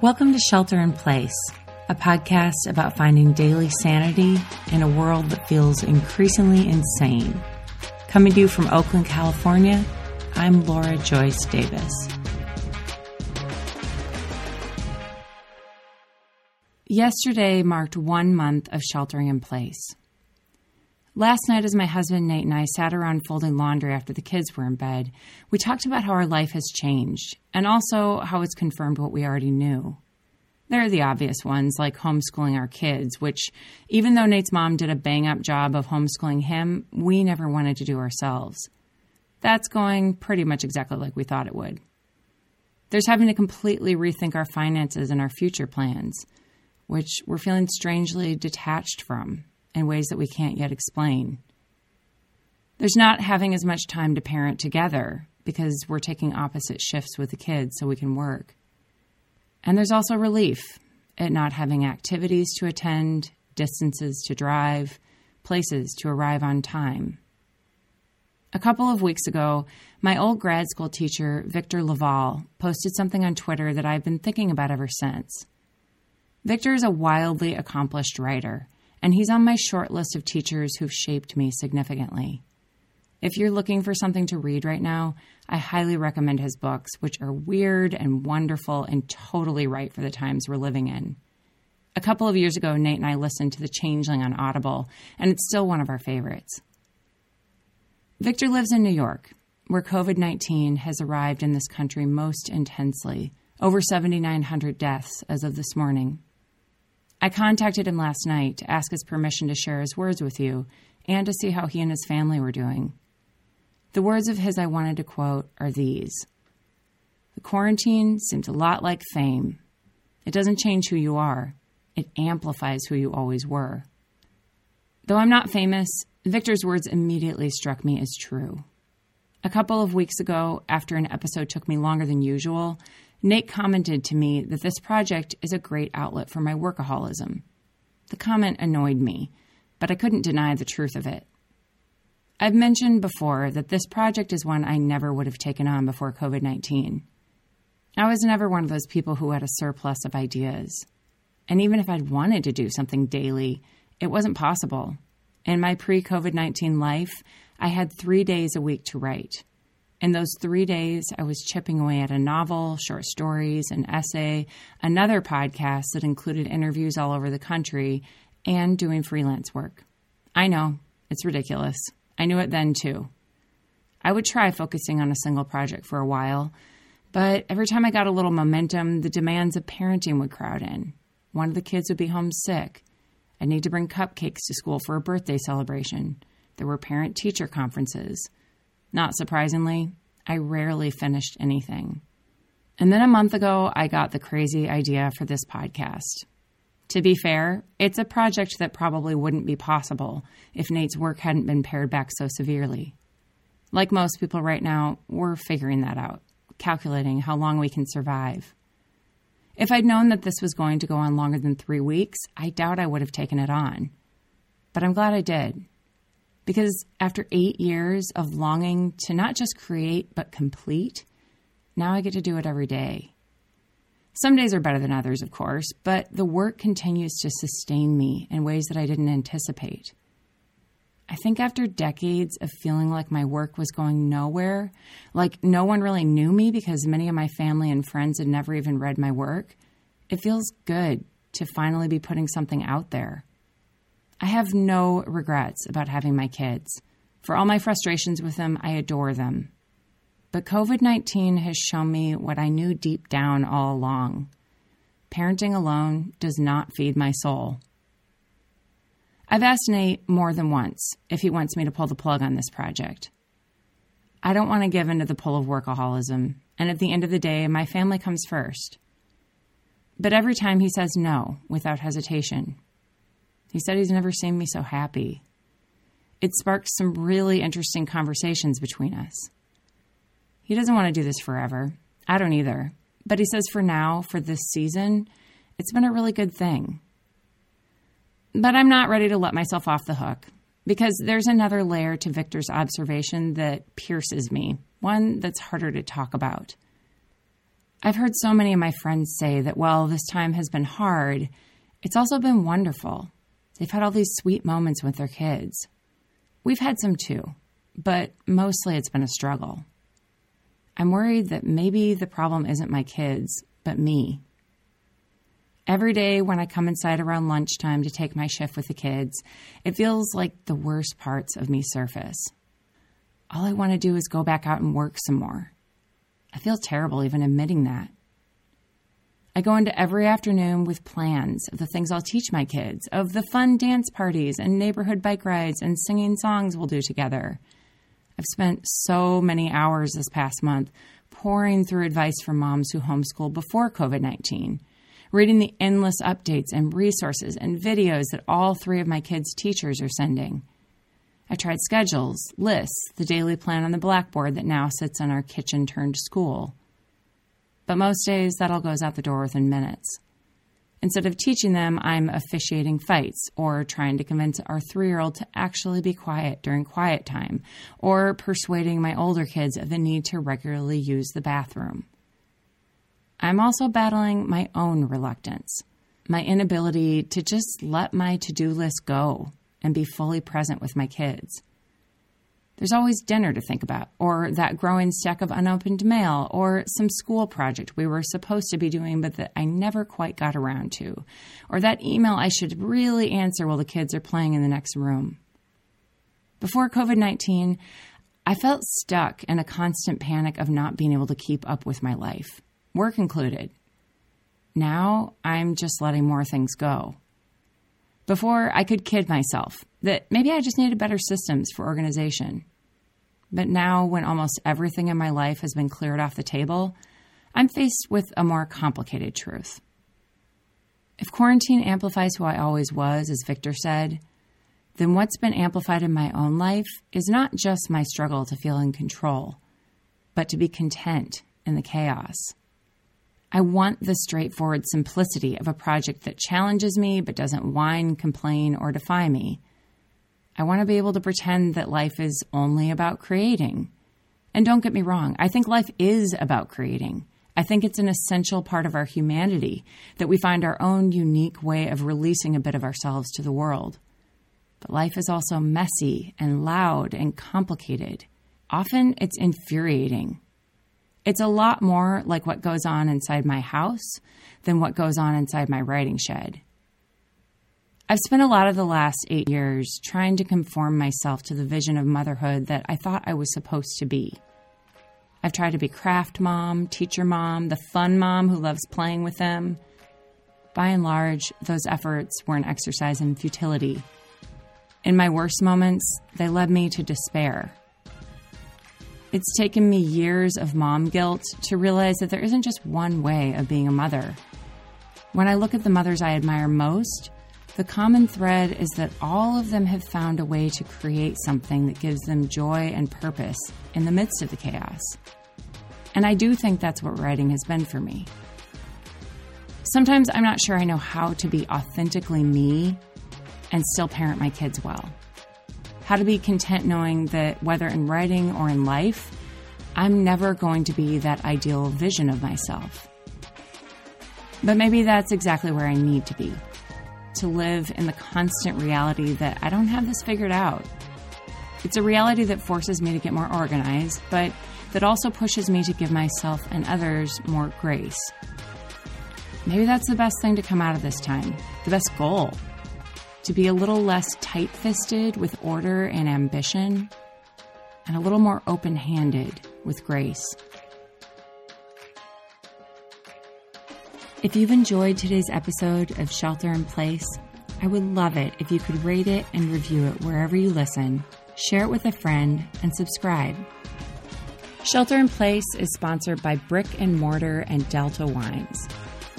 Welcome to Shelter in Place, a podcast about finding daily sanity in a world that feels increasingly insane. Coming to you from Oakland, California, I'm Laura Joyce Davis. Yesterday marked one month of sheltering in place. Last night, as my husband Nate and I sat around folding laundry after the kids were in bed, we talked about how our life has changed and also how it's confirmed what we already knew. There are the obvious ones, like homeschooling our kids, which, even though Nate's mom did a bang up job of homeschooling him, we never wanted to do ourselves. That's going pretty much exactly like we thought it would. There's having to completely rethink our finances and our future plans, which we're feeling strangely detached from in ways that we can't yet explain. There's not having as much time to parent together because we're taking opposite shifts with the kids so we can work. And there's also relief at not having activities to attend, distances to drive, places to arrive on time. A couple of weeks ago, my old grad school teacher, Victor LaValle, posted something on Twitter that I've been thinking about ever since. Victor is a wildly accomplished writer and he's on my short list of teachers who've shaped me significantly. If you're looking for something to read right now, I highly recommend his books, which are weird and wonderful and totally right for the times we're living in. A couple of years ago, Nate and I listened to The Changeling on Audible, and it's still one of our favorites. Victor lives in New York, where COVID 19 has arrived in this country most intensely, over 7,900 deaths as of this morning. I contacted him last night to ask his permission to share his words with you and to see how he and his family were doing. The words of his I wanted to quote are these The quarantine seems a lot like fame. It doesn't change who you are, it amplifies who you always were. Though I'm not famous, Victor's words immediately struck me as true. A couple of weeks ago, after an episode took me longer than usual, Nate commented to me that this project is a great outlet for my workaholism. The comment annoyed me, but I couldn't deny the truth of it. I've mentioned before that this project is one I never would have taken on before COVID 19. I was never one of those people who had a surplus of ideas. And even if I'd wanted to do something daily, it wasn't possible. In my pre COVID 19 life, I had three days a week to write. In those three days, I was chipping away at a novel, short stories, an essay, another podcast that included interviews all over the country, and doing freelance work. I know, it's ridiculous. I knew it then too. I would try focusing on a single project for a while, but every time I got a little momentum, the demands of parenting would crowd in. One of the kids would be homesick. I'd need to bring cupcakes to school for a birthday celebration. There were parent teacher conferences. Not surprisingly, I rarely finished anything. And then a month ago, I got the crazy idea for this podcast. To be fair, it's a project that probably wouldn't be possible if Nate's work hadn't been pared back so severely. Like most people right now, we're figuring that out, calculating how long we can survive. If I'd known that this was going to go on longer than three weeks, I doubt I would have taken it on. But I'm glad I did. Because after eight years of longing to not just create, but complete, now I get to do it every day. Some days are better than others, of course, but the work continues to sustain me in ways that I didn't anticipate. I think after decades of feeling like my work was going nowhere, like no one really knew me because many of my family and friends had never even read my work, it feels good to finally be putting something out there. I have no regrets about having my kids. For all my frustrations with them, I adore them. But COVID 19 has shown me what I knew deep down all along parenting alone does not feed my soul. I've asked Nate more than once if he wants me to pull the plug on this project. I don't want to give in to the pull of workaholism, and at the end of the day, my family comes first. But every time he says no without hesitation, he said he's never seen me so happy. It sparked some really interesting conversations between us. He doesn't want to do this forever. I don't either. But he says for now, for this season, it's been a really good thing. But I'm not ready to let myself off the hook because there's another layer to Victor's observation that pierces me, one that's harder to talk about. I've heard so many of my friends say that while this time has been hard, it's also been wonderful. They've had all these sweet moments with their kids. We've had some too, but mostly it's been a struggle. I'm worried that maybe the problem isn't my kids, but me. Every day when I come inside around lunchtime to take my shift with the kids, it feels like the worst parts of me surface. All I want to do is go back out and work some more. I feel terrible even admitting that. I go into every afternoon with plans of the things I'll teach my kids, of the fun dance parties and neighborhood bike rides and singing songs we'll do together. I've spent so many hours this past month poring through advice from moms who homeschooled before COVID 19, reading the endless updates and resources and videos that all three of my kids' teachers are sending. I tried schedules, lists, the daily plan on the blackboard that now sits on our kitchen turned school. But most days, that all goes out the door within minutes. Instead of teaching them, I'm officiating fights or trying to convince our three year old to actually be quiet during quiet time or persuading my older kids of the need to regularly use the bathroom. I'm also battling my own reluctance, my inability to just let my to do list go and be fully present with my kids. There's always dinner to think about, or that growing stack of unopened mail, or some school project we were supposed to be doing but that I never quite got around to, or that email I should really answer while the kids are playing in the next room. Before COVID 19, I felt stuck in a constant panic of not being able to keep up with my life, work included. Now I'm just letting more things go. Before, I could kid myself that maybe I just needed better systems for organization. But now, when almost everything in my life has been cleared off the table, I'm faced with a more complicated truth. If quarantine amplifies who I always was, as Victor said, then what's been amplified in my own life is not just my struggle to feel in control, but to be content in the chaos. I want the straightforward simplicity of a project that challenges me but doesn't whine, complain, or defy me. I want to be able to pretend that life is only about creating. And don't get me wrong, I think life is about creating. I think it's an essential part of our humanity that we find our own unique way of releasing a bit of ourselves to the world. But life is also messy and loud and complicated. Often it's infuriating. It's a lot more like what goes on inside my house than what goes on inside my writing shed. I've spent a lot of the last eight years trying to conform myself to the vision of motherhood that I thought I was supposed to be. I've tried to be craft mom, teacher mom, the fun mom who loves playing with them. By and large, those efforts were an exercise in futility. In my worst moments, they led me to despair. It's taken me years of mom guilt to realize that there isn't just one way of being a mother. When I look at the mothers I admire most, the common thread is that all of them have found a way to create something that gives them joy and purpose in the midst of the chaos. And I do think that's what writing has been for me. Sometimes I'm not sure I know how to be authentically me and still parent my kids well how to be content knowing that whether in writing or in life, I'm never going to be that ideal vision of myself. But maybe that's exactly where I need to be to live in the constant reality that I don't have this figured out. It's a reality that forces me to get more organized, but that also pushes me to give myself and others more grace. Maybe that's the best thing to come out of this time, the best goal to be a little less tight fisted with order and ambition, and a little more open handed with grace. If you've enjoyed today's episode of Shelter in Place, I would love it if you could rate it and review it wherever you listen, share it with a friend, and subscribe. Shelter in Place is sponsored by Brick and Mortar and Delta Wines.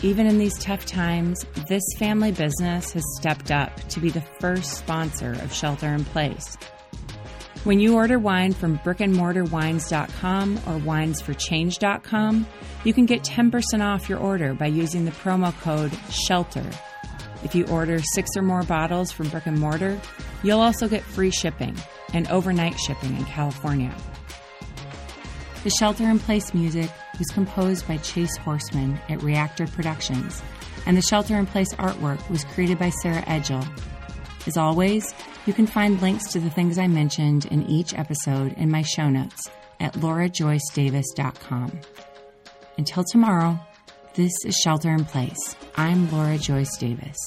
Even in these tough times, this family business has stepped up to be the first sponsor of Shelter in Place. When you order wine from brickandmortarwines.com or winesforchange.com, you can get 10% off your order by using the promo code SHELTER. If you order six or more bottles from Brick and Mortar, you'll also get free shipping and overnight shipping in California. The Shelter in Place music was composed by Chase Horseman at Reactor Productions, and the Shelter in Place artwork was created by Sarah Edgel. As always, you can find links to the things I mentioned in each episode in my show notes at laurajoycedavis.com. Until tomorrow, this is Shelter in Place. I'm Laura Joyce Davis.